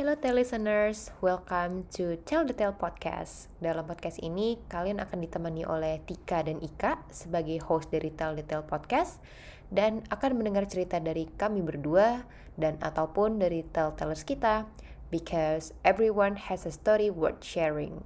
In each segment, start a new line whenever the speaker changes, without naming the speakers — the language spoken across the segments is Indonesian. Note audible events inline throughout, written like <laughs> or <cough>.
Hello listeners, welcome to Tell the Tale Podcast. Dalam podcast ini, kalian akan ditemani oleh Tika dan Ika sebagai host dari Tell the Tale Podcast dan akan mendengar cerita dari kami berdua dan ataupun dari telltellers kita because everyone has a story worth sharing.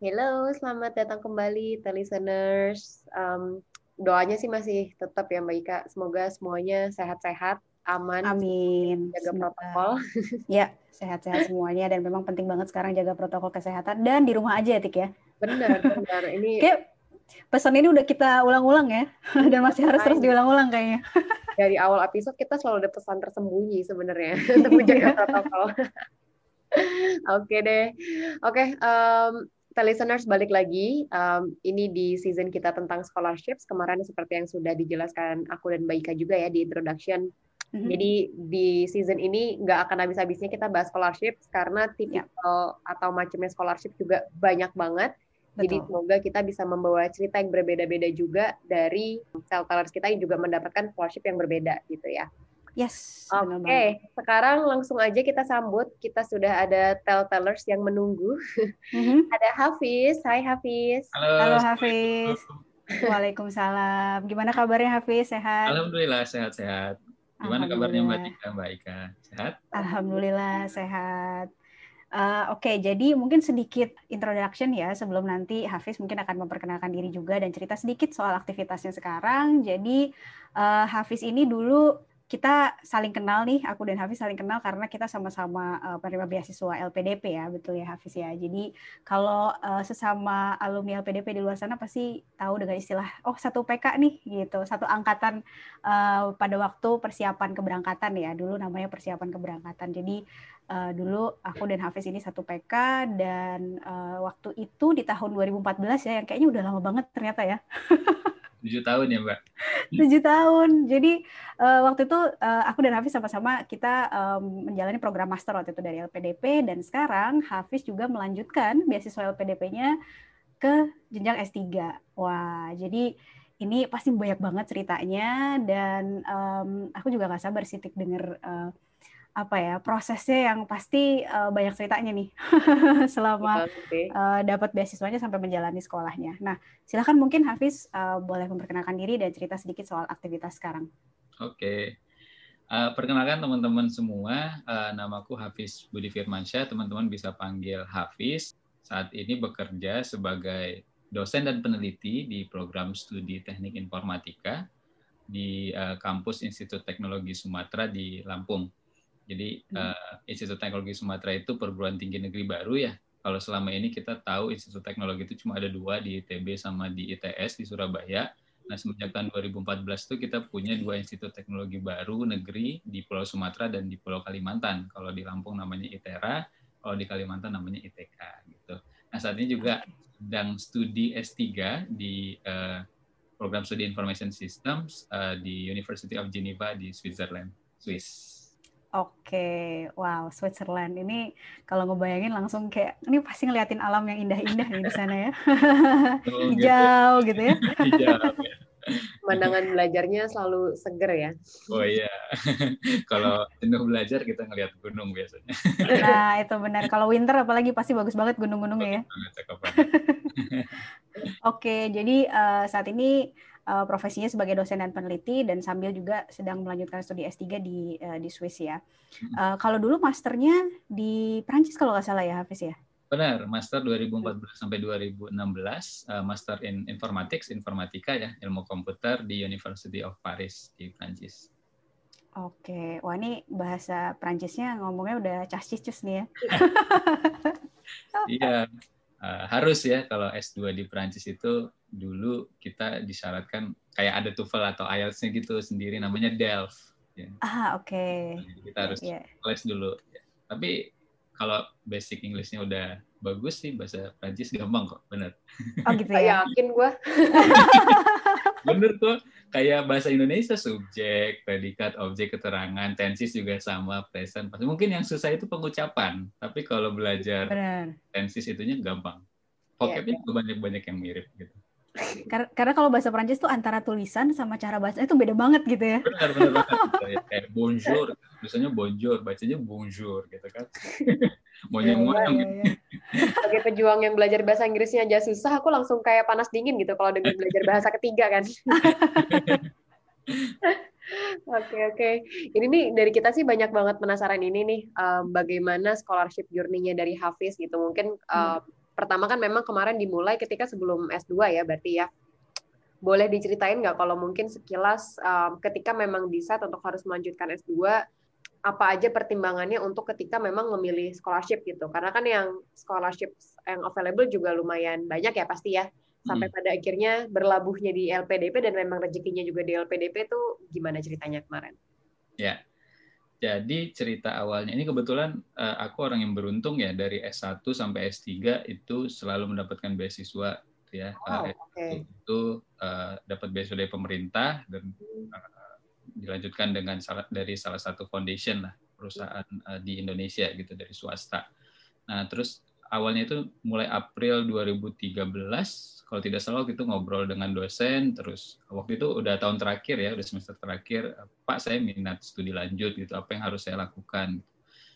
Halo, selamat datang kembali, listeners. Um, doanya sih masih tetap ya Mbak Ika. Semoga semuanya sehat-sehat, aman.
Amin.
Jaga protokol. <laughs>
Ya, sehat-sehat semuanya dan memang penting banget sekarang jaga protokol kesehatan dan di rumah aja ya Tik ya.
Benar, benar. Ini <laughs>
Kayak pesan ini udah kita ulang-ulang ya <laughs> dan masih harus terus diulang-ulang kayaknya.
Dari awal episode kita selalu ada pesan tersembunyi sebenarnya untuk menjaga protokol. Oke deh. Oke, um, listeners balik lagi. Um, ini di season kita tentang scholarships. Kemarin seperti yang sudah dijelaskan aku dan Mbak Ika juga ya di introduction. Mm-hmm. Jadi di season ini nggak akan habis-habisnya kita bahas scholarship karena tipikal yeah. atau macamnya scholarship juga banyak banget. Betul. Jadi semoga kita bisa membawa cerita yang berbeda-beda juga dari telltellers kita yang juga mendapatkan scholarship yang berbeda gitu ya.
Yes.
Oke, okay. sekarang langsung aja kita sambut. Kita sudah ada telltellers yang menunggu. Mm-hmm. <laughs> ada Hafiz. Hai Hafiz.
Halo, Halo Hafiz. Waalaikumsalam. Gimana kabarnya Hafiz? Sehat?
Alhamdulillah sehat-sehat. Gimana kabarnya Mbak Tika, Mbak Ika? Sehat?
Alhamdulillah sehat. Uh, Oke, okay, jadi mungkin sedikit introduction ya sebelum nanti Hafiz mungkin akan memperkenalkan diri juga dan cerita sedikit soal aktivitasnya sekarang. Jadi uh, Hafiz ini dulu kita saling kenal nih, aku dan Hafiz saling kenal karena kita sama-sama uh, penerima beasiswa LPDP ya, betul ya Hafiz ya. Jadi kalau uh, sesama alumni LPDP di luar sana pasti tahu dengan istilah oh satu PK nih gitu, satu angkatan uh, pada waktu persiapan keberangkatan ya. Dulu namanya persiapan keberangkatan. Jadi uh, dulu aku dan Hafiz ini satu PK dan uh, waktu itu di tahun 2014 ya, yang kayaknya udah lama banget ternyata ya. <laughs>
tujuh tahun ya mbak?
Tujuh tahun. Jadi uh, waktu itu uh, aku dan Hafiz sama-sama kita um, menjalani program master waktu itu dari LPDP dan sekarang Hafiz juga melanjutkan beasiswa LPDP-nya ke jenjang S3 wah jadi ini pasti banyak banget ceritanya. Dan um, aku juga gak sabar sih denger uh, apa ya prosesnya yang pasti uh, banyak ceritanya nih <laughs> selama uh, dapat beasiswanya sampai menjalani sekolahnya. Nah, silahkan mungkin Hafiz uh, boleh memperkenalkan diri dan cerita sedikit soal aktivitas sekarang.
Oke, okay. uh, perkenalkan teman-teman semua, uh, namaku Hafiz Budi Firmansyah. Teman-teman bisa panggil Hafiz. Saat ini bekerja sebagai dosen dan peneliti di program studi Teknik Informatika di uh, kampus Institut Teknologi Sumatera di Lampung. Jadi uh, Institut Teknologi Sumatera itu perguruan tinggi negeri baru ya. Kalau selama ini kita tahu Institut Teknologi itu cuma ada dua di ITB sama di ITS di Surabaya. Nah semenjak tahun 2014 itu kita punya dua institut teknologi baru negeri di Pulau Sumatera dan di Pulau Kalimantan. Kalau di Lampung namanya ITERA, kalau di Kalimantan namanya ITK gitu. Nah saat ini juga sedang studi S3 di uh, program studi Information Systems uh, di University of Geneva di Switzerland, Swiss.
Oke, wow, Switzerland ini kalau ngebayangin langsung kayak ini pasti ngeliatin alam yang indah-indah nih di sana ya, oh, <laughs> hijau gitu, ya. <laughs>
Hijau. Ya. Pemandangan belajarnya selalu seger ya.
Oh iya, <laughs> kalau jenuh belajar kita ngeliat gunung biasanya.
Nah itu benar. Kalau winter apalagi pasti bagus banget gunung-gunungnya ya. Oke, jadi uh, saat ini uh, profesinya sebagai dosen dan peneliti dan sambil juga sedang melanjutkan studi S3 di uh, di Swiss ya. Uh, kalau dulu masternya di Prancis kalau nggak salah ya Hafiz ya?
Benar, master 2014 sampai 2016, uh, master in informatics, informatika ya, ilmu komputer di University of Paris di Prancis.
Oke, wah ini bahasa Prancisnya ngomongnya udah cascis nih ya. <laughs>
iya, uh, harus ya kalau S2 di Prancis itu dulu kita disyaratkan kayak ada TOEFL atau IELTS-nya gitu sendiri namanya DELF.
Ya. Ah oke. Okay.
kita harus yeah. les dulu. Ya. Tapi kalau basic English-nya udah bagus sih bahasa Prancis gampang kok, bener.
Oh gitu ya.
Yakin gue. <laughs>
bener tuh kayak bahasa Indonesia subjek, predikat, objek, keterangan, tensis juga sama, present. Mungkin yang susah itu pengucapan, tapi kalau belajar Bener. tensis itunya gampang. Vocabnya yeah, juga banyak-banyak yang mirip gitu.
Karena, karena kalau bahasa Prancis tuh antara tulisan sama cara baca itu beda banget gitu ya.
Benar, benar banget. <laughs> Kayak bonjour, biasanya bonjour, bacanya bonjour gitu kan. <laughs> Monyong-monyong.
Ya, ya, ya. Sebagai pejuang yang belajar bahasa Inggrisnya aja susah, aku langsung kayak panas dingin gitu kalau dengan belajar bahasa ketiga kan. <laughs> Oke oke. Ini nih dari kita sih banyak banget penasaran ini nih um, bagaimana scholarship journey-nya dari Hafiz gitu. Mungkin um, hmm. Pertama kan memang kemarin dimulai ketika sebelum S2 ya berarti ya. Boleh diceritain nggak kalau mungkin sekilas um, ketika memang decide untuk harus melanjutkan S2 apa aja pertimbangannya untuk ketika memang memilih scholarship gitu. Karena kan yang scholarship yang available juga lumayan banyak ya pasti ya sampai hmm. pada akhirnya berlabuhnya di LPDP dan memang rezekinya juga di LPDP itu gimana ceritanya kemarin?
Ya, jadi cerita awalnya ini kebetulan uh, aku orang yang beruntung ya dari S1 sampai S3 itu selalu mendapatkan beasiswa ya. Oh, uh, okay. Itu uh, dapat beasiswa dari pemerintah dan uh, dilanjutkan dengan salah, dari salah satu foundation lah perusahaan uh, di Indonesia gitu dari swasta. Nah, terus awalnya itu mulai April 2013 kalau tidak salah waktu itu ngobrol dengan dosen terus waktu itu udah tahun terakhir ya udah semester terakhir Pak saya minat studi lanjut gitu apa yang harus saya lakukan?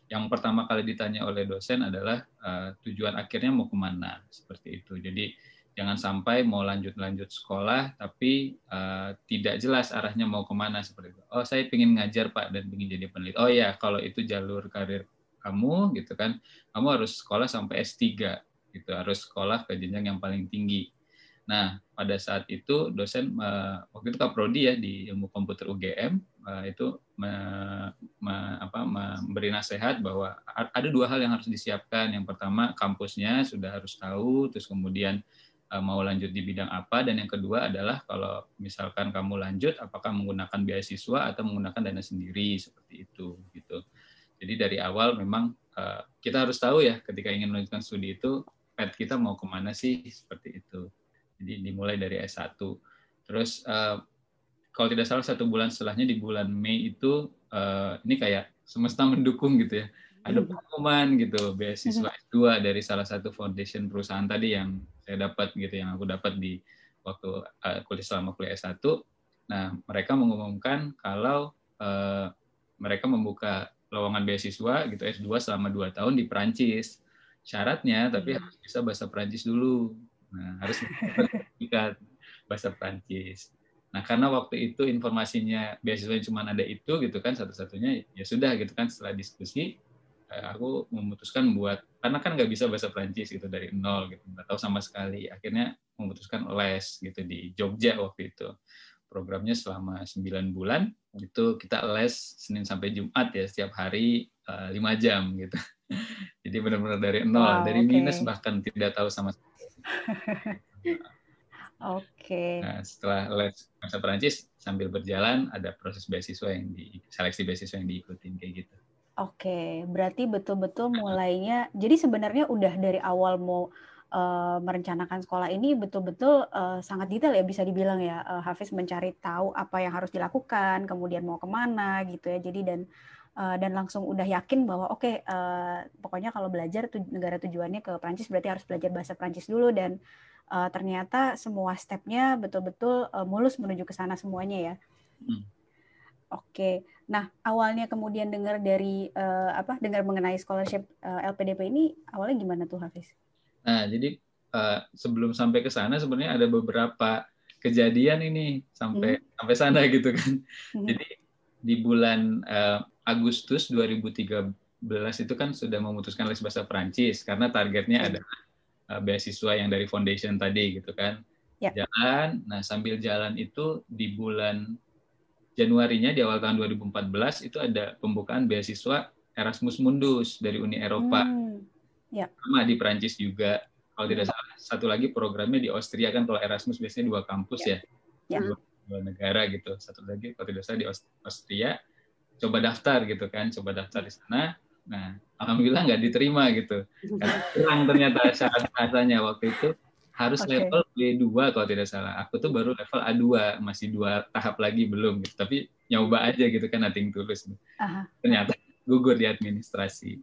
Yang pertama kali ditanya oleh dosen adalah uh, tujuan akhirnya mau ke mana? Seperti itu. Jadi jangan sampai mau lanjut-lanjut sekolah tapi uh, tidak jelas arahnya mau ke mana seperti itu. Oh saya ingin ngajar Pak dan ingin jadi peneliti oh ya kalau itu jalur karir kamu gitu kan kamu harus sekolah sampai S3 gitu. Harus sekolah ke jenjang yang paling tinggi Nah, pada saat itu dosen uh, waktu itu Kak Prodi ya di ilmu komputer UGM eh, itu me, me, apa, memberi nasihat bahwa ada dua hal yang harus disiapkan. Yang pertama kampusnya sudah harus tahu, terus kemudian uh, mau lanjut di bidang apa, dan yang kedua adalah kalau misalkan kamu lanjut, apakah menggunakan beasiswa atau menggunakan dana sendiri seperti itu, gitu. Jadi dari awal memang kita harus tahu ya ketika ingin melanjutkan studi itu, pet kita mau ke mana sih seperti itu. Jadi dimulai dari S1. Terus uh, kalau tidak salah satu bulan setelahnya di bulan Mei itu uh, ini kayak semesta mendukung gitu ya. Ada hmm. pengumuman gitu beasiswa S2 dari salah satu foundation perusahaan tadi yang saya dapat gitu yang aku dapat di waktu uh, kuliah selama kuliah S1. Nah, mereka mengumumkan kalau uh, mereka membuka lowongan beasiswa gitu S2 selama dua tahun di Perancis. Syaratnya tapi hmm. harus bisa bahasa Perancis dulu Nah, harus sertifikat bahasa Prancis. Nah, karena waktu itu informasinya beasiswa cuma ada itu gitu kan satu-satunya ya sudah gitu kan setelah diskusi eh, aku memutuskan buat karena kan nggak bisa bahasa Prancis gitu dari nol gitu nggak tahu sama sekali akhirnya memutuskan les gitu di Jogja waktu itu programnya selama 9 bulan itu kita les Senin sampai Jumat ya setiap hari eh, lima jam gitu <laughs> jadi benar-benar dari nol wow, dari okay. minus bahkan tidak tahu sama sekali <laughs>
Oke. Okay.
Nah, setelah les bahasa Perancis sambil berjalan ada proses beasiswa yang di seleksi beasiswa yang diikutin kayak gitu.
Oke, okay. berarti betul-betul mulainya. Jadi sebenarnya udah dari awal mau uh, merencanakan sekolah ini betul-betul uh, sangat detail ya bisa dibilang ya uh, Hafiz mencari tahu apa yang harus dilakukan, kemudian mau ke mana gitu ya. Jadi dan uh, dan langsung udah yakin bahwa oke okay, uh, eh, pokoknya kalau belajar tu, negara tujuannya ke Prancis berarti harus belajar bahasa Prancis dulu dan uh, ternyata semua stepnya betul-betul uh, mulus menuju ke sana semuanya ya. Hmm. Oke, okay. nah awalnya kemudian dengar dari uh, apa dengar mengenai scholarship uh, LPDP ini awalnya gimana tuh Hafiz?
Nah jadi uh, sebelum sampai ke sana sebenarnya ada beberapa kejadian ini sampai hmm. sampai sana gitu kan. Hmm. Jadi di bulan uh, Agustus 2013 itu kan sudah memutuskan les bahasa Prancis karena targetnya ada uh, beasiswa yang dari foundation tadi gitu kan. Ya. Jalan, nah sambil jalan itu di bulan Januarinya di awal tahun 2014 itu ada pembukaan beasiswa Erasmus Mundus dari Uni Eropa. Hmm. Ya. Sama di Prancis juga. Kalau tidak salah satu lagi programnya di Austria kan kalau Erasmus biasanya dua kampus ya. ya. ya. Dua, dua negara gitu. Satu lagi kalau tidak salah di Austria coba daftar gitu kan, coba daftar di sana. Nah, alhamdulillah nggak diterima gitu. Karena kurang ternyata <laughs> syarat bahasanya waktu itu harus okay. level B2 kalau tidak salah. Aku tuh baru level A2, masih dua tahap lagi belum gitu. Tapi nyoba aja gitu kan nating tulus. Aha. Ternyata gugur di administrasi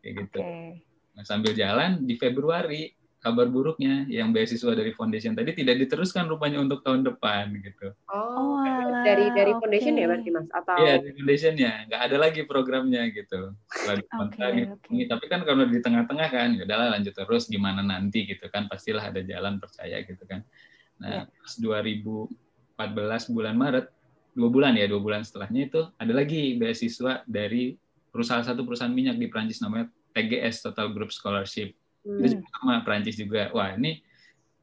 kayak gitu. Okay. Nah, sambil jalan di Februari kabar buruknya yang beasiswa dari foundation tadi tidak diteruskan rupanya untuk tahun depan gitu.
Oh, oh dari dari foundation okay. ya berarti mas atau?
Iya dari foundationnya nggak ada lagi programnya gitu. Setelah okay, gitu. okay. Tapi kan kalau di tengah-tengah kan, ya udahlah lanjut terus gimana nanti gitu kan pastilah ada jalan percaya gitu kan. Nah yeah. 2014 bulan Maret dua bulan ya dua bulan setelahnya itu ada lagi beasiswa dari perusahaan satu perusahaan minyak di Prancis namanya TGS Total Group Scholarship Hmm. Itu sama Prancis juga. Wah ini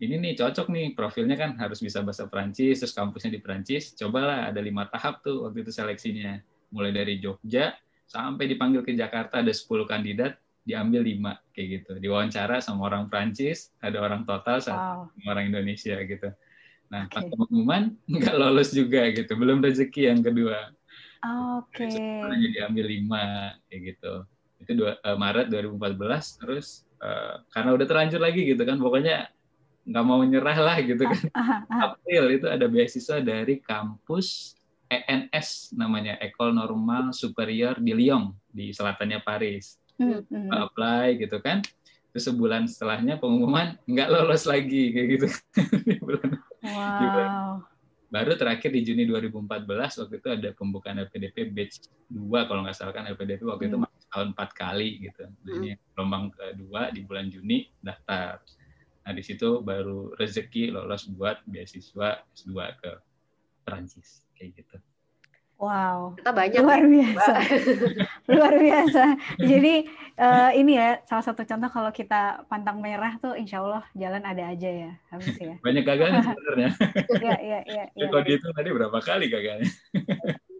ini nih cocok nih profilnya kan harus bisa bahasa Prancis terus kampusnya di Prancis. Cobalah ada lima tahap tuh waktu itu seleksinya. Mulai dari Jogja sampai dipanggil ke Jakarta ada 10 kandidat diambil lima kayak gitu diwawancara sama orang Prancis ada orang total sama wow. orang Indonesia gitu nah okay. pas pengumuman <laughs> nggak lolos juga gitu belum rezeki yang kedua
oke okay.
diambil lima kayak gitu itu dua, uh, Maret 2014 terus Eh, karena udah terlanjur lagi gitu kan pokoknya nggak mau nyerah lah gitu kan <laughs> April itu ada beasiswa dari kampus ENS namanya Ecole Normale Supérieure di Lyon di selatannya Paris hmm. apply gitu kan terus sebulan setelahnya pengumuman nggak lolos lagi kayak gitu <laughs>
wow.
baru terakhir di Juni 2014 waktu itu ada pembukaan LPDP batch 2 kalau nggak salah kan LPDP waktu hmm. itu tahun empat kali gitu. Nah, ini hmm. gelombang kedua di bulan Juni daftar. Nah di situ baru rezeki lolos buat beasiswa S2 ke Perancis kayak gitu.
Wow,
kita banyak
luar biasa, <laughs> luar biasa. Jadi uh, ini ya salah satu contoh kalau kita pantang merah tuh, insya Allah jalan ada aja ya, habis ya.
Banyak gagalnya sebenarnya. <laughs>
Iya iya iya.
Ya, kalau itu tadi berapa kali gagalnya? <laughs>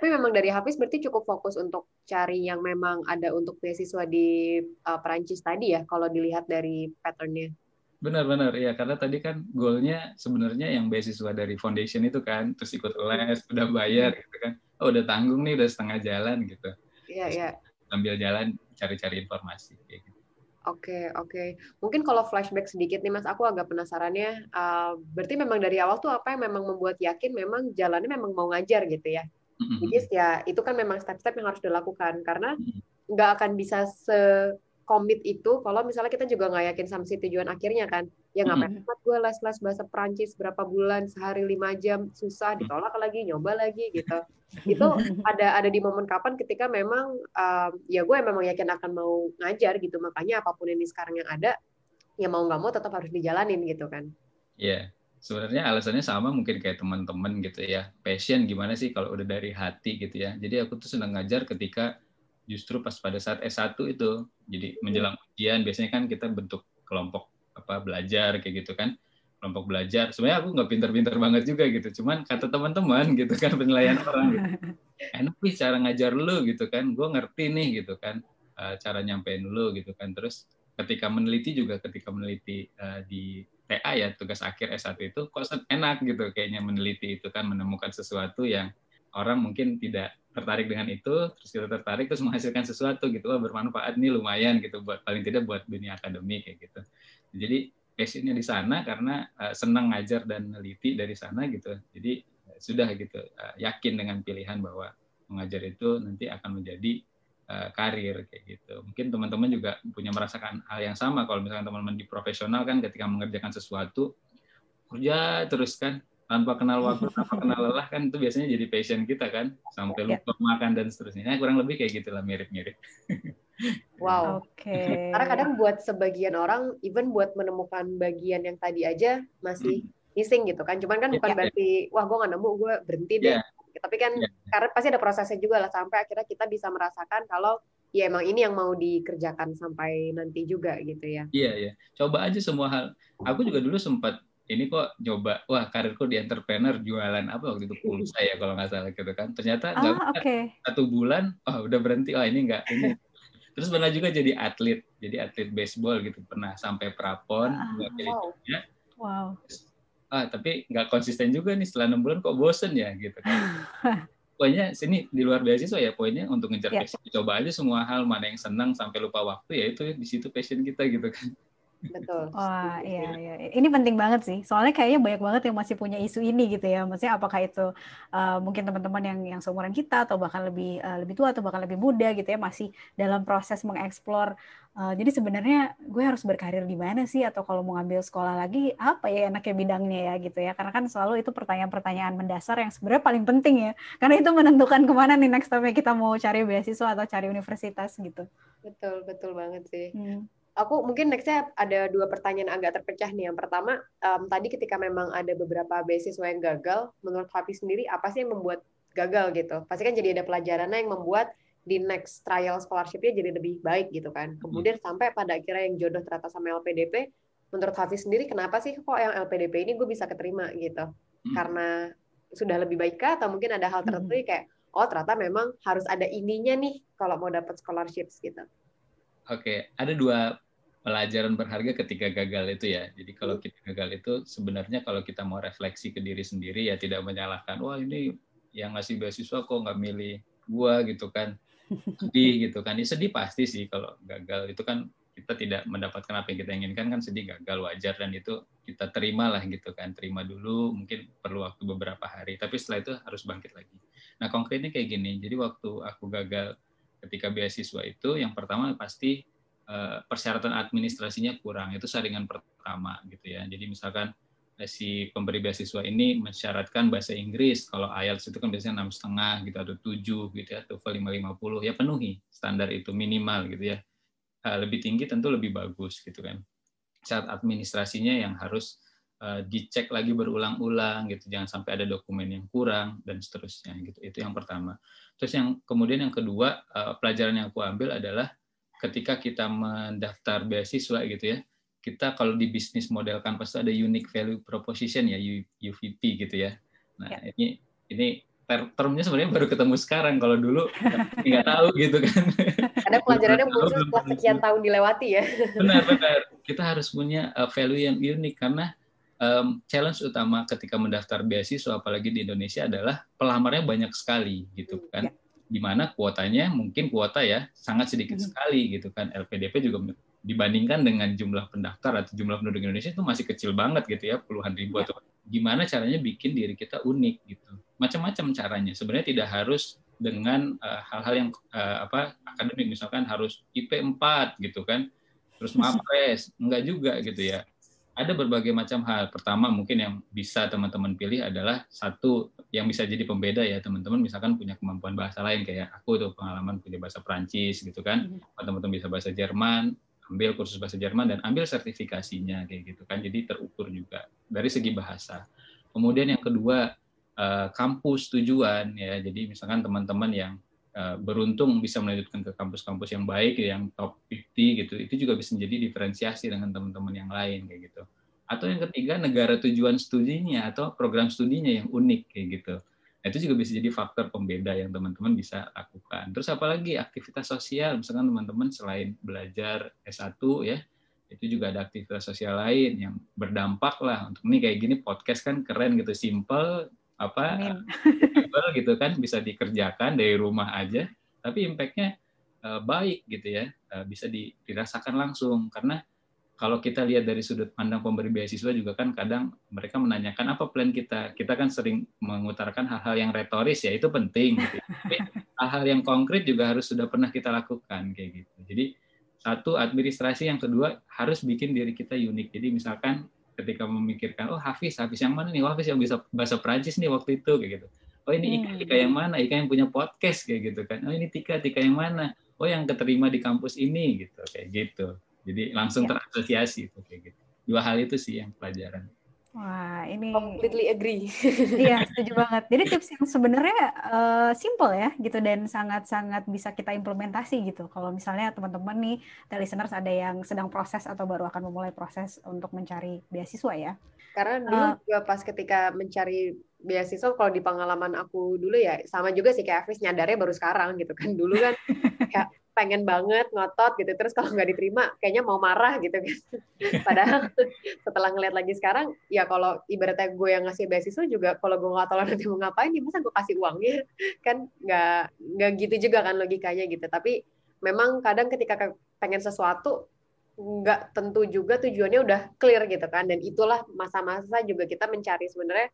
Tapi memang dari Hafiz berarti cukup fokus untuk cari yang memang ada untuk beasiswa di uh, Perancis tadi ya, kalau dilihat dari patternnya.
Benar-benar ya karena tadi kan goalnya sebenarnya yang beasiswa dari foundation itu kan terus ikut les udah bayar gitu kan oh udah tanggung nih udah setengah jalan gitu
iya iya
sambil jalan cari-cari informasi kayak gitu
Oke, oke. Mungkin kalau flashback sedikit nih, Mas, aku agak penasarannya. Uh, berarti memang dari awal tuh apa yang memang membuat yakin memang jalannya memang mau ngajar gitu ya? Jadi ya itu kan memang step-step yang harus dilakukan. Karena nggak akan bisa se komit itu kalau misalnya kita juga nggak yakin sama si tujuan akhirnya kan. Ya ngapain mm-hmm. gue les-les bahasa Perancis berapa bulan sehari lima jam susah ditolak lagi nyoba lagi gitu. Itu ada ada di momen kapan ketika memang um, ya gue memang yakin akan mau ngajar gitu. Makanya apa pun ini sekarang yang ada ya mau nggak mau tetap harus dijalanin gitu kan.
Iya. yeah sebenarnya alasannya sama mungkin kayak teman-teman gitu ya. Passion gimana sih kalau udah dari hati gitu ya. Jadi aku tuh senang ngajar ketika justru pas pada saat S1 itu. Jadi menjelang ujian biasanya kan kita bentuk kelompok apa belajar kayak gitu kan. Kelompok belajar. Sebenarnya aku nggak pinter-pinter banget juga gitu. Cuman kata teman-teman <laughs> gitu kan penilaian orang gitu. enak sih cara ngajar lu gitu kan. Gue ngerti nih gitu kan. Eh, cara nyampein lu gitu kan. Terus ketika meneliti juga ketika meneliti uh, di TA ya tugas akhir S1 itu kok enak gitu kayaknya meneliti itu kan menemukan sesuatu yang orang mungkin tidak tertarik dengan itu terus kita tertarik terus menghasilkan sesuatu gitu. Wah bermanfaat nih lumayan gitu buat paling tidak buat dunia akademik kayak gitu. Jadi passionnya di sana karena uh, senang ngajar dan meneliti dari sana gitu. Jadi uh, sudah gitu uh, yakin dengan pilihan bahwa mengajar itu nanti akan menjadi karir kayak gitu. Mungkin teman-teman juga punya merasakan hal yang sama kalau misalkan teman-teman di profesional kan ketika mengerjakan sesuatu kerja terus kan tanpa kenal waktu, tanpa kenal <laughs> lelah kan itu biasanya jadi passion kita kan sampai ya. lupa makan dan seterusnya. Nah, kurang lebih kayak gitulah mirip-mirip. <laughs>
Wow. Oke. Okay. Karena kadang buat sebagian orang, even buat menemukan bagian yang tadi aja masih hmm. missing gitu kan. Cuman kan bukan ya, berarti, wah gue nggak nemu, gue berhenti deh. Ya tapi kan yeah. karena pasti ada prosesnya juga lah sampai akhirnya kita bisa merasakan kalau ya emang ini yang mau dikerjakan sampai nanti juga gitu ya.
Iya iya. Coba aja semua hal. Aku juga dulu sempat ini kok coba wah karirku di entrepreneur jualan apa waktu itu pulsa ya kalau nggak salah gitu kan. Ternyata
ah, okay.
satu bulan oh udah berhenti oh ini nggak ini. Terus pernah juga jadi atlet, jadi atlet baseball gitu pernah sampai prapon ah,
wow. Wow
ah tapi nggak konsisten juga nih setelah enam bulan kok bosen ya gitu kan. <laughs> Pokoknya sini di luar beasiswa ya poinnya untuk ngejar yeah. passion. Coba aja semua hal mana yang senang sampai lupa waktu ya itu di situ passion kita gitu kan
Betul.
Wah, iya, iya. Ini penting banget sih. Soalnya kayaknya banyak banget yang masih punya isu ini gitu ya. Maksudnya apakah itu uh, mungkin teman-teman yang yang seumuran kita atau bahkan lebih uh, lebih tua atau bahkan lebih muda gitu ya masih dalam proses mengeksplor. Uh, jadi sebenarnya gue harus berkarir di mana sih atau kalau mau ngambil sekolah lagi apa ya enaknya bidangnya ya gitu ya. Karena kan selalu itu pertanyaan-pertanyaan mendasar yang sebenarnya paling penting ya. Karena itu menentukan ke mana nih next time kita mau cari beasiswa atau cari universitas gitu.
Betul, betul banget sih. Hmm aku mungkin nextnya ada dua pertanyaan agak terpecah nih. Yang pertama, um, tadi ketika memang ada beberapa beasiswa yang gagal, menurut Hafiz sendiri apa sih yang membuat gagal gitu? Pasti kan jadi ada pelajarannya yang membuat di next trial scholarship-nya jadi lebih baik gitu kan. Hmm. Kemudian hmm. sampai pada akhirnya yang jodoh ternyata sama LPDP, menurut Hafiz sendiri kenapa sih kok yang LPDP ini gue bisa keterima gitu? Hmm. Karena sudah lebih baik kah atau mungkin ada hal tertentu hmm. kayak oh ternyata memang harus ada ininya nih kalau mau dapat scholarships gitu.
Oke, ada dua pelajaran berharga ketika gagal itu ya. Jadi kalau hmm. kita gagal itu sebenarnya kalau kita mau refleksi ke diri sendiri ya tidak menyalahkan wah ini yang ngasih beasiswa kok nggak milih gua gitu kan. Sedih <laughs> gitu kan. Ya, sedih pasti sih kalau gagal itu kan kita tidak mendapatkan apa yang kita inginkan kan sedih gagal wajar dan itu kita terima lah gitu kan terima dulu mungkin perlu waktu beberapa hari tapi setelah itu harus bangkit lagi nah konkretnya kayak gini jadi waktu aku gagal ketika beasiswa itu yang pertama pasti Eh, persyaratan administrasinya kurang. Itu saringan pertama gitu ya. Jadi misalkan eh, si pemberi beasiswa ini mensyaratkan bahasa Inggris. Kalau IELTS itu kan biasanya enam setengah gitu atau tujuh gitu ya, lima puluh ya penuhi standar itu minimal gitu ya. Eh, lebih tinggi tentu lebih bagus gitu kan. Syarat administrasinya yang harus dicek lagi berulang-ulang gitu jangan sampai ada dokumen yang kurang dan seterusnya gitu itu yang pertama terus yang kemudian yang kedua pelajaran yang aku ambil adalah ketika kita mendaftar beasiswa gitu ya, kita kalau di bisnis model kampus itu ada unique value proposition ya UVP gitu ya. Nah ya. ini ini ter termnya sebenarnya baru ketemu sekarang kalau dulu nggak tahu gitu kan.
Ada pelajarannya muncul setelah sekian tahun dilewati ya.
Benar benar. Kita harus punya uh, value yang unik karena um, challenge utama ketika mendaftar beasiswa apalagi di Indonesia adalah pelamarnya banyak sekali gitu kan. Ya. Di mana kuotanya mungkin kuota ya sangat sedikit hmm. sekali gitu kan. LPDP juga dibandingkan dengan jumlah pendaftar atau jumlah penduduk Indonesia itu masih kecil banget gitu ya puluhan ribu ya. atau gimana caranya bikin diri kita unik gitu. Macam-macam caranya. Sebenarnya tidak harus dengan eh, hal-hal uh, yang uh, apa akademik. Misalkan harus IP 4 gitu kan. Terus <laughs> mapres. Enggak juga gitu ya ada berbagai macam hal. Pertama mungkin yang bisa teman-teman pilih adalah satu yang bisa jadi pembeda ya teman-teman misalkan punya kemampuan bahasa lain kayak aku tuh pengalaman punya bahasa Prancis gitu kan. Mm-hmm. Teman-teman bisa bahasa Jerman, ambil kursus bahasa Jerman dan ambil sertifikasinya kayak gitu kan. Jadi terukur juga dari segi bahasa. Kemudian yang kedua eh, kampus tujuan ya. Jadi misalkan teman-teman yang beruntung bisa melanjutkan ke kampus-kampus yang baik yang top 50 gitu. Itu juga bisa menjadi diferensiasi dengan teman-teman yang lain kayak gitu. Atau yang ketiga negara tujuan studinya atau program studinya yang unik kayak gitu. Nah, itu juga bisa jadi faktor pembeda yang teman-teman bisa lakukan. Terus apalagi aktivitas sosial. Misalkan teman-teman selain belajar S1 ya itu juga ada aktivitas sosial lain yang berdampak lah. Untuk ini kayak gini podcast kan keren gitu simple apa gitu kan bisa dikerjakan dari rumah aja tapi impactnya uh, baik gitu ya uh, bisa dirasakan langsung. Karena kalau kita lihat dari sudut pandang pemberi beasiswa juga kan kadang mereka menanyakan apa plan kita? Kita kan sering mengutarakan hal-hal yang retoris ya itu penting gitu. hal-hal yang konkret juga harus sudah pernah kita lakukan kayak gitu. Jadi satu administrasi yang kedua harus bikin diri kita unik. Jadi misalkan ketika memikirkan oh Hafiz Hafiz yang mana nih? Oh, Hafiz yang bisa bahasa Prancis nih waktu itu kayak gitu. Oh ini Ika hmm. Ika yang mana? Ika yang punya podcast kayak gitu kan. Oh ini Tika Tika yang mana? Oh yang keterima di kampus ini gitu kayak gitu. Jadi langsung ya. terasosiasi itu kayak gitu. Dua hal itu sih yang pelajaran
Wah, ini
completely agree. <laughs>
Iya, setuju banget. Jadi tips yang sebenarnya uh, simple ya gitu dan sangat-sangat bisa kita implementasi gitu. Kalau misalnya teman-teman nih, listeners ada yang sedang proses atau baru akan memulai proses untuk mencari beasiswa ya.
Karena dulu uh, juga pas ketika mencari beasiswa kalau di pengalaman aku dulu ya sama juga sih kayak Hafiz nyadarnya baru sekarang gitu kan. Dulu kan kayak <laughs> pengen banget ngotot gitu. Terus kalau nggak diterima kayaknya mau marah gitu kan. <laughs> Padahal setelah ngeliat lagi sekarang ya kalau ibaratnya gue yang ngasih beasiswa juga kalau gue nggak tahu nanti mau ngapain ya masa gue kasih uangnya kan nggak nggak gitu juga kan logikanya gitu. Tapi memang kadang ketika pengen sesuatu nggak tentu juga tujuannya udah clear gitu kan. Dan itulah masa-masa juga kita mencari sebenarnya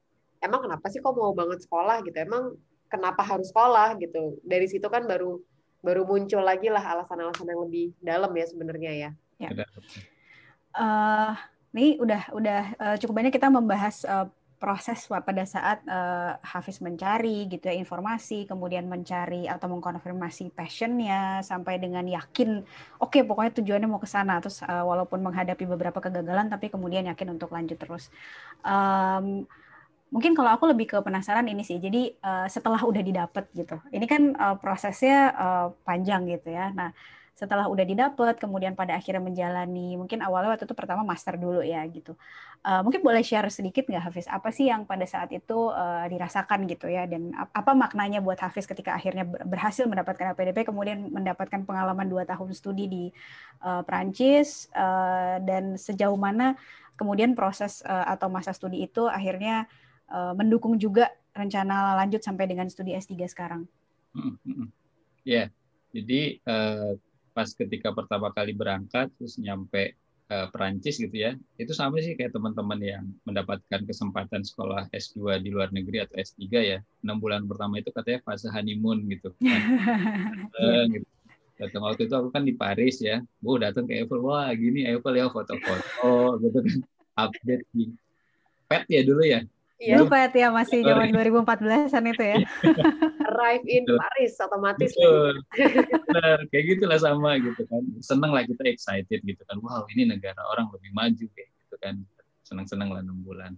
emang kenapa sih kok mau banget sekolah? gitu. Emang kenapa harus sekolah? gitu. Dari situ kan baru baru muncul lagi lah alasan-alasan yang lebih dalam ya sebenarnya ya. ya.
Uh, ini udah udah uh, cukup banyak kita membahas uh, proses pada saat uh, Hafiz mencari gitu ya informasi, kemudian mencari atau mengkonfirmasi passionnya sampai dengan yakin, oke okay, pokoknya tujuannya mau ke sana, terus uh, walaupun menghadapi beberapa kegagalan, tapi kemudian yakin untuk lanjut terus. Um, mungkin kalau aku lebih ke penasaran ini sih, jadi uh, setelah udah didapat gitu, ini kan uh, prosesnya uh, panjang gitu ya. Nah setelah udah didapat kemudian pada akhirnya menjalani mungkin awalnya waktu itu pertama master dulu ya gitu. Uh, mungkin boleh share sedikit nggak Hafiz? Apa sih yang pada saat itu uh, dirasakan gitu ya? Dan apa maknanya buat Hafiz ketika akhirnya berhasil mendapatkan LPDP kemudian mendapatkan pengalaman dua tahun studi di uh, Prancis uh, dan sejauh mana kemudian proses uh, atau masa studi itu akhirnya uh, mendukung juga rencana lanjut sampai dengan studi S3 sekarang.
Ya, yeah. jadi uh, pas ketika pertama kali berangkat terus nyampe uh, Perancis gitu ya itu sama sih kayak teman-teman yang mendapatkan kesempatan sekolah S2 di luar negeri atau S3 ya enam bulan pertama itu katanya fase honeymoon gitu <laughs> kan gitu. datang waktu itu aku kan di Paris ya bu datang ke Eiffel wah gini Eiffel ya foto-foto gitu kan update di pet ya dulu ya
Iya. Lupa ya masih zaman 2014-an itu ya. <laughs>
Arrive in Betul. Paris otomatis.
Betul. Benar, kayak gitulah sama gitu kan. Seneng lah kita excited gitu kan. Wow, ini negara orang lebih maju kayak gitu kan. Senang-senang lah enam bulan.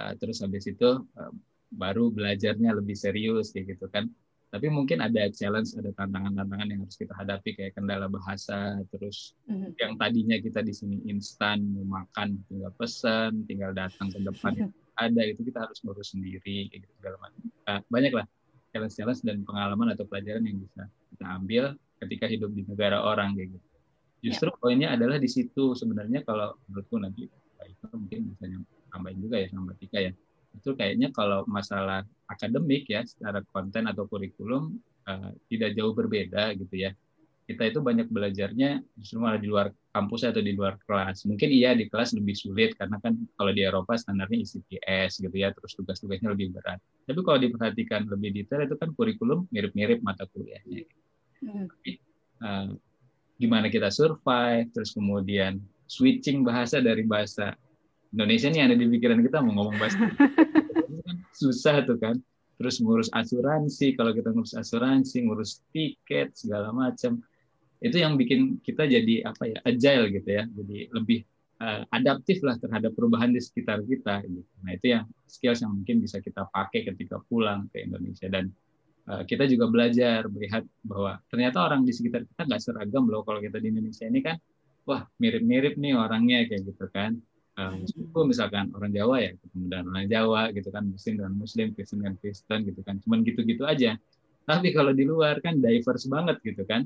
Uh, terus habis itu uh, baru belajarnya lebih serius kayak gitu kan. Tapi mungkin ada challenge, ada tantangan-tantangan yang harus kita hadapi kayak kendala bahasa, terus mm-hmm. yang tadinya kita di sini instan mau makan tinggal pesan, tinggal datang ke depan <laughs> ada itu kita harus ngurus sendiri kayak gitu segala macam. Nah, banyak lah challenge-challenge dan pengalaman atau pelajaran yang bisa kita ambil ketika hidup di negara orang kayak gitu. Justru ya. poinnya adalah di situ sebenarnya kalau menurutku nanti itu mungkin bisa tambahin juga ya sama Tika ya. Itu kayaknya kalau masalah akademik ya secara konten atau kurikulum uh, tidak jauh berbeda gitu ya kita itu banyak belajarnya justru malah di luar kampus atau di luar kelas. Mungkin iya di kelas lebih sulit karena kan kalau di Eropa standarnya ICPS gitu ya, terus tugas-tugasnya lebih berat. Tapi kalau diperhatikan lebih detail itu kan kurikulum mirip-mirip mata kuliahnya. Hmm. Tapi, uh, gimana kita survive, terus kemudian switching bahasa dari bahasa Indonesia nih ada di pikiran kita mau ngomong bahasa <laughs> kan susah tuh kan. Terus ngurus asuransi, kalau kita ngurus asuransi, ngurus tiket segala macam itu yang bikin kita jadi apa ya agile gitu ya. Jadi lebih uh, adaptif lah terhadap perubahan di sekitar kita gitu. nah itu yang skills yang mungkin bisa kita pakai ketika pulang ke Indonesia. Dan uh, kita juga belajar melihat bahwa ternyata orang di sekitar kita nggak seragam loh kalau kita di Indonesia ini kan wah mirip-mirip nih orangnya kayak gitu kan. Uh, suku misalkan orang Jawa ya ketemu dengan orang Jawa gitu kan Muslim dan Muslim Kristen dan Kristen gitu kan cuman gitu-gitu aja. Tapi kalau di luar kan diverse banget gitu kan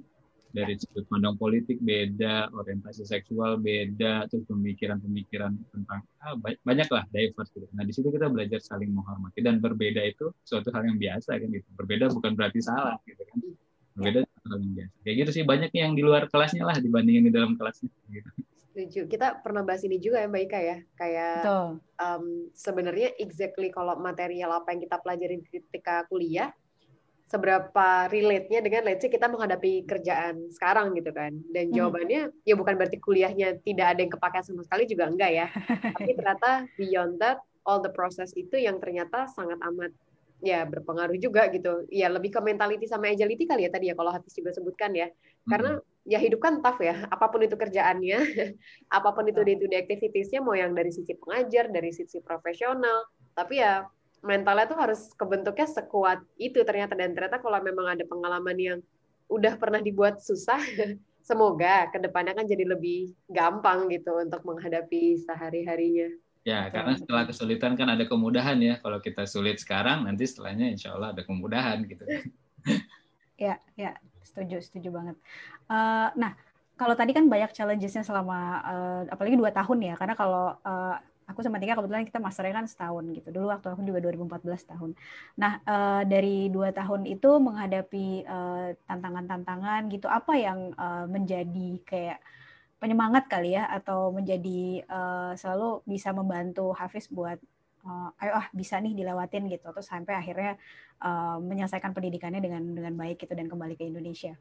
dari sudut pandang politik beda, orientasi seksual beda, terus pemikiran-pemikiran tentang ah, banyak lah diverse gitu. Nah di situ kita belajar saling menghormati dan berbeda itu suatu hal yang biasa kan gitu. Berbeda bukan berarti salah gitu kan. Berbeda hal yang biasa. Kayak gitu sih banyak yang di luar kelasnya lah dibandingin di dalam kelasnya. Gitu.
Setuju. Kita pernah bahas ini juga ya Mbak Ika ya. Kayak um, sebenarnya exactly kalau material apa yang kita pelajari ketika kuliah seberapa relate-nya dengan let's say kita menghadapi kerjaan sekarang gitu kan. Dan hmm. jawabannya hmm. ya bukan berarti kuliahnya tidak ada yang kepakai sama sekali juga enggak ya. <laughs> Tapi ternyata beyond that all the process itu yang ternyata sangat amat ya berpengaruh juga gitu. Ya lebih ke mentality sama agility kali ya tadi ya kalau Hafiz juga sebutkan ya. Karena hmm. ya hidup kan tough ya. Apa pun itu kerjaannya, <laughs> apa pun itu day-to-day activities-nya mau yang dari sisi pengajar, dari sisi profesional, tapi ya mentalnya tuh harus kebentuknya sekuat itu ternyata dan ternyata kalau memang ada pengalaman yang udah pernah dibuat susah <laughs> semoga ke depannya kan jadi lebih gampang gitu untuk menghadapi sehari-harinya.
Ya, karena setelah kesulitan kan ada kemudahan ya. Kalau kita sulit sekarang, nanti setelahnya insya Allah ada kemudahan gitu. <laughs>
ya, ya, setuju, setuju banget. Uh, nah, kalau tadi kan banyak challenges-nya selama, uh, apalagi dua tahun ya. Karena kalau uh, aku sama Tika kebetulan kita masternya kan setahun gitu. Dulu waktu aku juga 2014 tahun. Nah, uh, dari dua tahun itu menghadapi tantangan-tantangan uh, gitu, apa yang uh, menjadi kayak penyemangat kali ya atau menjadi uh, selalu bisa membantu Hafiz buat uh, ayo ah bisa nih dilewatin gitu terus sampai akhirnya uh, menyelesaikan pendidikannya dengan dengan baik gitu dan kembali ke Indonesia.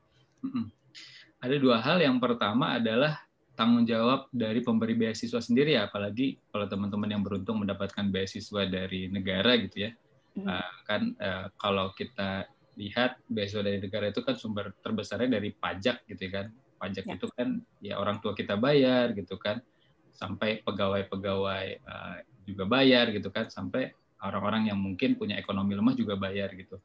Ada dua hal. Yang pertama adalah tanggung jawab dari pemberi beasiswa sendiri ya, apalagi kalau teman-teman yang beruntung mendapatkan beasiswa dari negara gitu ya. Hmm. Uh, kan uh, kalau kita lihat beasiswa dari negara itu kan sumber terbesarnya dari pajak gitu kan pajak ya. itu kan ya orang tua kita bayar gitu kan sampai pegawai-pegawai uh, juga bayar gitu kan sampai orang-orang yang mungkin punya ekonomi lemah juga bayar gitu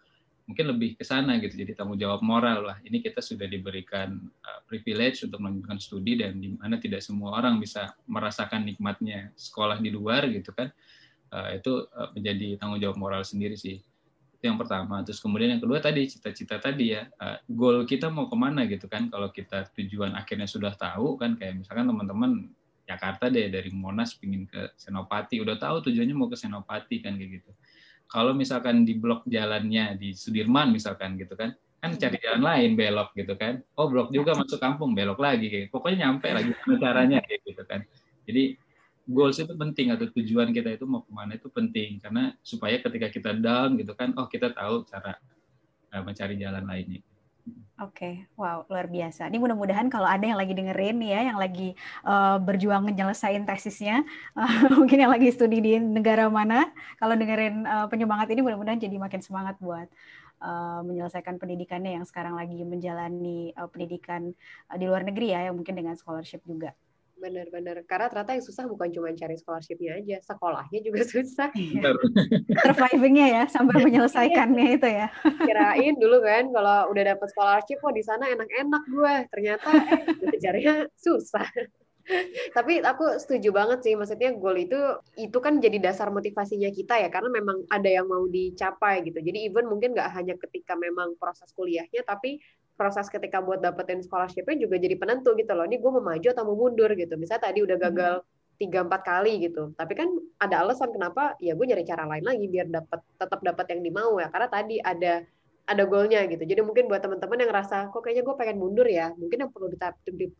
mungkin lebih ke sana gitu jadi tanggung jawab moral lah. Ini kita sudah diberikan uh, privilege untuk melanjutkan studi dan di mana tidak semua orang bisa merasakan nikmatnya sekolah di luar gitu kan. Uh, itu uh, menjadi tanggung jawab moral sendiri sih. Itu yang pertama. Terus kemudian yang kedua tadi cita-cita tadi ya uh, goal kita mau ke mana gitu kan. Kalau kita tujuan akhirnya sudah tahu kan kayak misalkan teman-teman Jakarta deh dari Monas pingin ke Senopati. Udah tahu tujuannya mau ke Senopati kan kayak gitu kalau misalkan di blok jalannya di Sudirman misalkan gitu kan kan cari jalan lain belok gitu kan. Oh blok juga masuk kampung belok lagi. Kayak pokoknya nyampe lagi caranya kayak gitu kan. Jadi goals itu penting atau tujuan kita itu mau ke mana itu penting. Karena supaya ketika kita down gitu kan oh kita tahu cara uh, mencari jalan lainnya.
Oke, okay. wow luar biasa. Ini mudah-mudahan kalau ada yang lagi dengerin ya, yang lagi uh, berjuang menyelesaikan tesisnya, uh, <laughs> mungkin yang lagi studi di negara mana, kalau dengerin uh, penyemangat ini mudah-mudahan jadi makin semangat buat uh, menyelesaikan pendidikannya yang sekarang lagi menjalani uh, pendidikan uh, di luar negeri ya, yang mungkin dengan scholarship juga.
Bener-bener. Karena ternyata yang susah bukan cuma cari scholarship-nya aja, sekolahnya juga <laughs> susah.
Surviving-nya ya, sampai menyelesaikannya itu ya.
Kirain dulu kan, kalau udah dapet scholarship, kok di sana enak-enak gue. Ternyata eh, carinya <laughs> susah. Tapi aku setuju banget sih, maksudnya goal itu itu kan jadi dasar motivasinya kita ya, karena memang ada yang mau dicapai gitu. Jadi even mungkin nggak hanya ketika memang proses kuliahnya, tapi proses ketika buat dapetin scholarship-nya juga jadi penentu gitu loh. Ini gue mau maju atau mau mundur gitu. Misalnya tadi udah hmm. gagal tiga empat kali gitu. Tapi kan ada alasan kenapa ya gue nyari cara lain lagi biar dapat tetap dapat yang dimau ya. Karena tadi ada ada goalnya gitu. Jadi mungkin buat teman-teman yang ngerasa kok kayaknya gue pengen mundur ya, mungkin yang perlu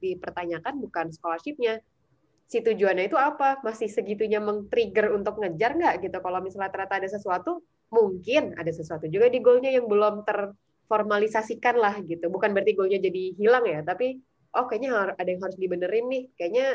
dipertanyakan bukan scholarship-nya, si tujuannya itu apa? Masih segitunya meng-trigger untuk ngejar nggak gitu? Kalau misalnya ternyata ada sesuatu, mungkin ada sesuatu juga di goalnya yang belum ter formalisasikan lah gitu. Bukan berarti goalnya jadi hilang ya, tapi oh kayaknya ada yang harus dibenerin nih. Kayaknya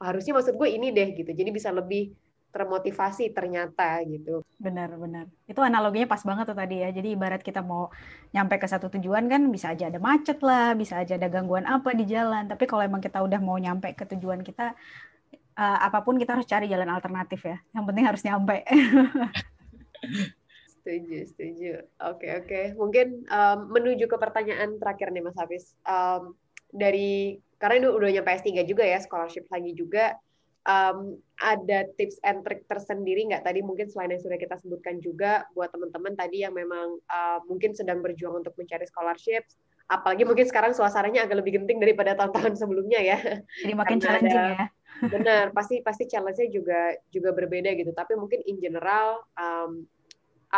harusnya maksud gue ini deh gitu. Jadi bisa lebih termotivasi ternyata gitu.
Benar, benar. Itu analoginya pas banget tuh tadi ya. Jadi ibarat kita mau nyampe ke satu tujuan kan bisa aja ada macet lah, bisa aja ada gangguan apa di jalan. Tapi kalau emang kita udah mau nyampe ke tujuan kita, uh, apa pun kita harus cari jalan alternatif ya. Yang penting harus nyampe. <laughs>
Setuju, setuju. Oke, okay, oke. Okay. Mungkin um, menuju ke pertanyaan terakhir nih Mas Hafiz. Um, dari karena ini udah nyampe S3 juga ya, scholarship lagi juga. Um, ada tips and trick tersendiri nggak tadi mungkin selain yang sudah kita sebutkan juga buat teman-teman tadi yang memang uh, mungkin sedang berjuang untuk mencari scholarship apalagi mungkin sekarang suasananya agak lebih genting daripada tahun-tahun sebelumnya ya
jadi makin challenging ada, ya
benar pasti pasti challenge-nya juga juga berbeda gitu tapi mungkin in general um,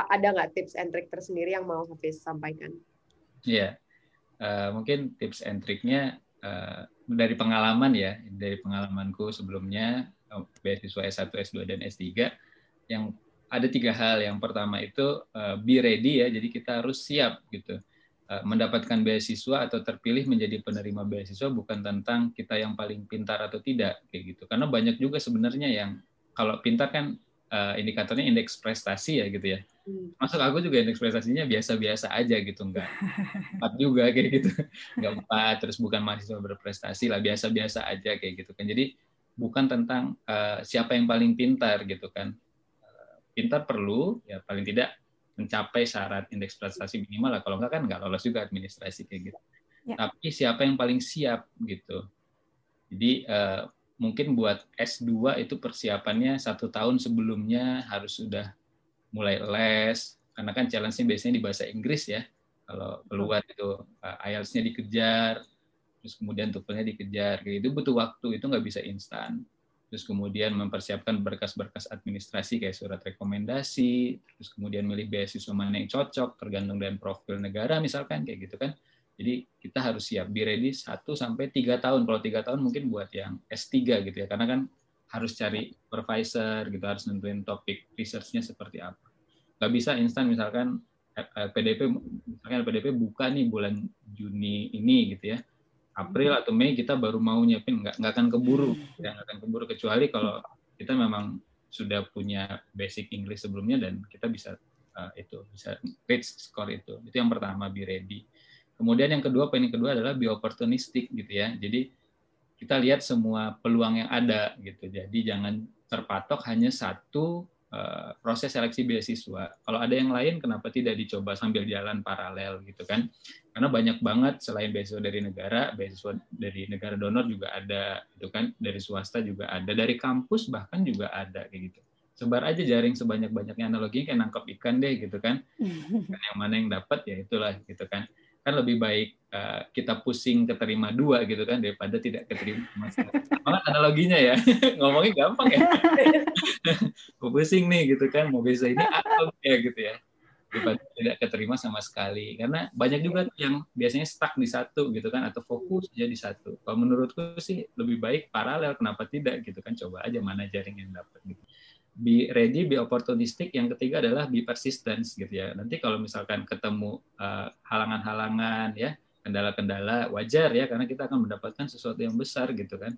ada nggak tips and trick tersendiri yang mau Hafiz sampaikan?
Iya, uh, mungkin tips and triknya uh, dari pengalaman ya, dari pengalamanku sebelumnya uh, beasiswa S1, S2 dan S3 yang ada tiga hal. Yang pertama itu uh, be ready ya, jadi kita harus siap gitu. Mendapatkan beasiswa atau terpilih menjadi penerima beasiswa bukan tentang kita yang paling pintar atau tidak kayak gitu. Karena banyak juga sebenarnya yang kalau pintar kan uh, indikatornya indeks prestasi ya gitu ya. Hmm. Masuk aku juga indeks prestasinya biasa-biasa aja gitu, enggak empat juga <laughs> kayak gitu, enggak empat, terus bukan mahasiswa berprestasi lah, biasa-biasa aja kayak gitu kan. Jadi bukan tentang uh, siapa yang paling pintar gitu kan. Uh, pintar perlu, ya paling tidak mencapai syarat indeks prestasi minimal lah. Kalau enggak kan enggak lolos juga administrasi kayak gitu. Ya. Tapi siapa yang paling siap gitu. Jadi uh, mungkin buat S2 itu persiapannya satu tahun sebelumnya harus sudah mulai les, karena kan challenge-nya biasanya di bahasa Inggris ya. Kalau keluar itu uh, IELTS-nya dikejar, terus kemudian TOEFL-nya dikejar, kayak itu butuh waktu, itu nggak bisa instan. Terus kemudian mempersiapkan berkas-berkas administrasi kayak surat rekomendasi, terus kemudian milih beasiswa mana yang cocok, tergantung dengan profil negara misalkan, kayak gitu kan. Jadi kita harus siap, be ready 1 sampai 3 tahun. Kalau 3 tahun mungkin buat yang S3 gitu ya. Karena kan harus cari supervisor gitu, harus nentuin topik research-nya seperti apa. Nggak bisa instan misalkan PDP misalkan PDP buka nih bulan Juni ini gitu ya. April atau Mei kita baru mau nyiapin nggak nggak akan keburu ya nggak akan keburu kecuali kalau kita memang sudah punya basic English sebelumnya dan kita bisa uh, itu bisa reach score itu itu yang pertama be ready Kemudian yang kedua, poin yang kedua adalah be opportunistic gitu ya. Jadi kita lihat semua peluang yang ada gitu. Jadi jangan terpatok hanya satu uh, proses seleksi beasiswa. Kalau ada yang lain, kenapa tidak dicoba sambil jalan paralel gitu kan? Karena banyak banget selain beasiswa dari negara, beasiswa dari negara donor juga ada, itu kan? Dari swasta juga ada, dari kampus bahkan juga ada kayak gitu sebar aja jaring sebanyak-banyaknya analoginya kayak nangkap ikan deh gitu kan. yang mana yang dapat ya itulah gitu kan kan lebih baik uh, kita pusing keterima dua gitu kan daripada tidak keterima sama Malah analoginya ya <laughs> ngomongnya gampang ya. <laughs> Mau pusing nih gitu kan mau bisa ini apa ya gitu ya daripada tidak keterima sama sekali karena banyak juga yang biasanya stuck di satu gitu kan atau fokus aja di satu. Kalau menurutku sih lebih baik paralel kenapa tidak gitu kan coba aja mana jaring yang dapat gitu be ready, be opportunistic. Yang ketiga adalah be persistent gitu ya. Nanti kalau misalkan ketemu uh, halangan-halangan ya, kendala-kendala wajar ya karena kita akan mendapatkan sesuatu yang besar gitu kan.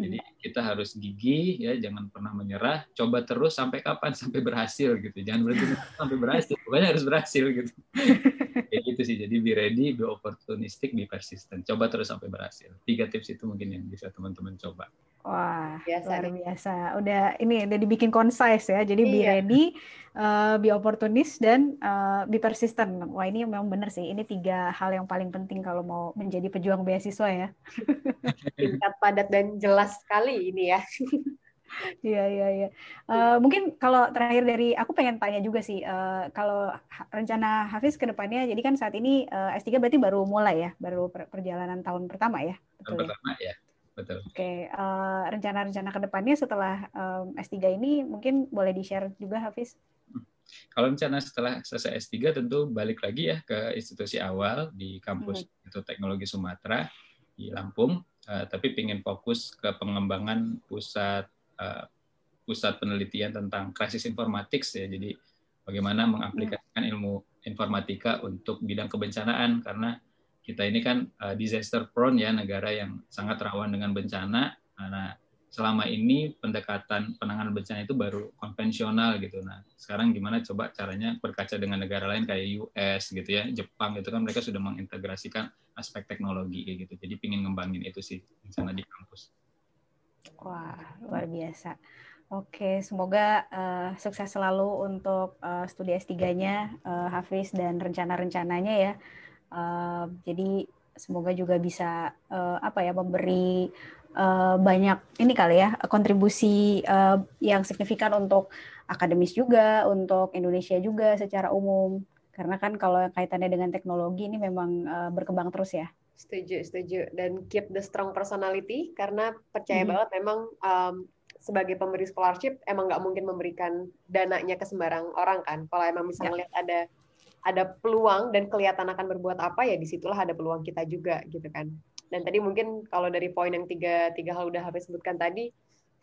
Jadi hmm. kita harus gigih ya, jangan pernah menyerah, coba terus sampai kapan <laughs> sampai berhasil gitu. Jangan berhenti sampai berhasil, pokoknya harus berhasil gitu. <laughs> ya gitu sih. Jadi be ready, be opportunistic, be persistent. Coba terus sampai berhasil. Tiga tips itu mungkin yang bisa teman-teman coba.
Wah, biasa luar biasa. Udah ini udah dibikin concise ya. Jadi iya. be ready, uh, be opportunist dan uh, be persistent. Wah, ini memang benar sih. Ini tiga hal yang paling penting kalau mau menjadi pejuang beasiswa ya. <laughs>
Singkat, padat dan jelas sekali ini ya. <laughs>
Iya iya iya. Uh, mungkin kalau terakhir dari aku pengen tanya juga sih uh, kalau rencana Hafiz ke depannya jadi kan saat ini uh, S3 berarti baru mulai ya, baru perjalanan tahun pertama ya.
Betul tahun ya? pertama ya betul.
Oke, okay. uh, eh, rencana-rencana ke depannya setelah um, S3 ini mungkin boleh di-share juga Hafiz?
Hmm. Kalau rencana setelah selesai S3 tentu balik lagi ya ke institusi awal di kampus hmm. itu Teknologi Sumatera di Lampung, uh, tapi ingin fokus ke pengembangan pusat uh, pusat penelitian tentang krisis informatik ya. Jadi bagaimana mengaplikasikan ilmu informatika untuk bidang kebencanaan karena kita ini kan uh, disaster prone ya negara yang sangat rawan dengan bencana. Nah, selama ini pendekatan penanganan bencana itu baru konvensional gitu. Nah, sekarang gimana coba caranya berkaca dengan negara lain kayak US gitu ya, Jepang itu kan mereka sudah mengintegrasikan aspek teknologi gitu. Jadi pingin ngembangin itu sih di sana di kampus.
Wah, luar biasa. Oke, semoga uh, sukses selalu untuk uh, studi S3-nya uh, Hafiz dan rencana-rencananya ya. Uh, jadi semoga juga bisa uh, apa ya memberi uh, banyak ini kali ya kontribusi uh, yang signifikan untuk akademis juga, untuk Indonesia juga secara umum. Karena kan kalau kaitannya dengan teknologi ini memang uh, berkembang terus ya.
Setuju, setuju. Dan keep the strong personality karena percaya mm -hmm. banget memang um, sebagai pemberi scholarship emang nggak mungkin memberikan dananya ke sembarang orang kan. Kalau emang misalnya ya. lihat ada ada peluang dan kelihatan akan berbuat apa ya di situlah ada peluang kita juga gitu kan. Dan tadi mungkin kalau dari poin yang tiga tiga hal udah habis sebutkan tadi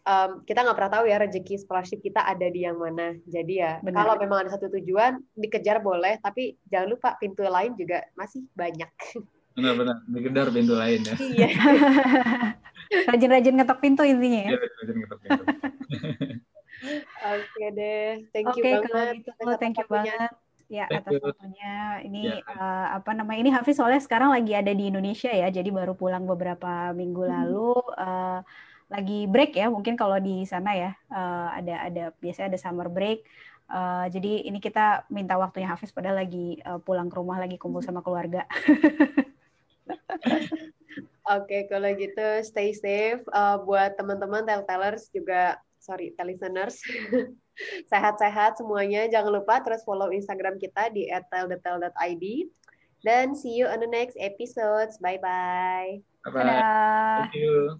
um, kita nggak pernah tahu ya rezeki scholarship kita ada di yang mana. Jadi ya Benar. kalau memang ada satu tujuan dikejar boleh tapi jangan lupa pintu lain juga masih banyak.
Benar-benar dikejar pintu lain ya.
Iya. <laughs> Rajin-rajin ngetok pintu intinya ya. Iya, rajin ngetok pintu. <laughs>
Oke deh, thank you okay, banget.
Gitu, thank you banget. Ya, Thank atas you. waktunya. Ini ya. uh, apa namanya? Ini Hafiz soalnya sekarang lagi ada di Indonesia ya, jadi baru pulang beberapa minggu hmm. lalu. Uh, lagi break ya, mungkin kalau di sana ya uh, ada ada biasanya ada summer break. Uh, jadi ini kita minta waktunya Hafiz padahal lagi uh, pulang ke rumah lagi kumpul sama keluarga. <laughs>
Oke, okay, kalau gitu stay safe. Uh, buat teman-teman telltellers juga, sorry, listeners. <laughs> Sehat-sehat semuanya. Jangan lupa terus follow Instagram kita di @teldetel.id. Dan see you on the next episodes. Bye-bye.
Bye-bye. Thank you.